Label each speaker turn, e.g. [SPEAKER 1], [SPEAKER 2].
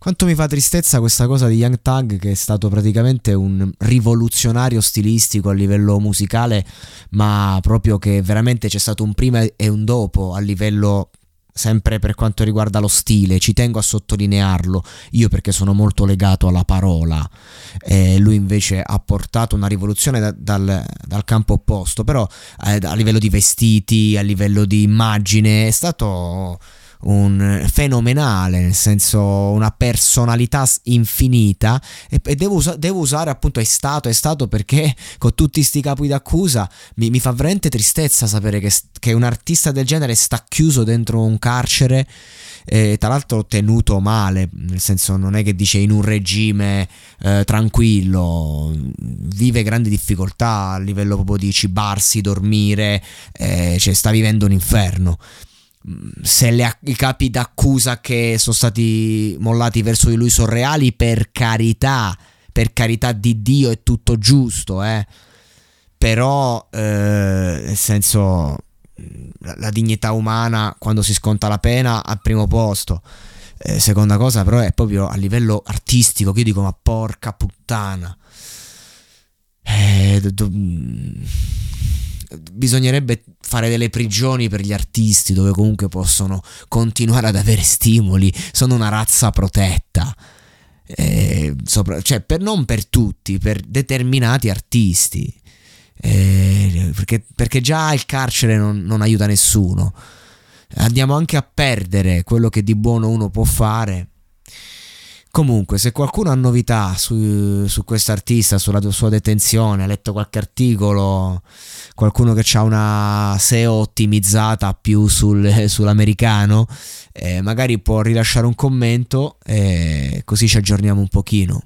[SPEAKER 1] Quanto mi fa tristezza questa cosa di Young Tag che è stato praticamente un rivoluzionario stilistico a livello musicale, ma proprio che veramente c'è stato un prima e un dopo a livello sempre per quanto riguarda lo stile, ci tengo a sottolinearlo, io perché sono molto legato alla parola, eh, lui invece ha portato una rivoluzione da, dal, dal, campo opposto, però eh, a livello di vestiti, a livello di immagine, è stato un fenomenale, nel senso una personalità infinita e, e devo, usa, devo, usare appunto è stato, è stato perché con tutti sti capi d'accusa mi, mi fa veramente tristezza sapere che, che, un artista del genere sta chiuso dentro un carcere e tra l'altro tenuto male, nel senso non è che dice in un regime eh, tranquillo, vive grandi difficoltà a livello proprio di cibarsi, dormire, eh, cioè sta vivendo un inferno se le, i capi d'accusa che sono stati mollati verso di lui sono reali, per carità, per carità di Dio è tutto giusto, eh. Però, eh, nel senso, la, la, dignità umana quando si sconta la pena al primo posto. Eh, seconda cosa, però, è proprio a livello artistico, che io dico, ma porca puttana. Eh, do, do, bisognerebbe fare delle prigioni per gli artisti dove comunque possono continuare ad avere stimoli, sono una razza protetta. Eh, sopra, cioè per, non per tutti, per determinati artisti. Eh, perché, perché, già il carcere non, non aiuta nessuno. Andiamo anche a perdere quello che di buono uno può fare Comunque, se qualcuno ha novità su, su quest'artista, sulla sua detenzione, ha letto qualche articolo, qualcuno che ha una SEO ottimizzata più sul, sull'americano, eh, magari può rilasciare un commento e così ci aggiorniamo un pochino.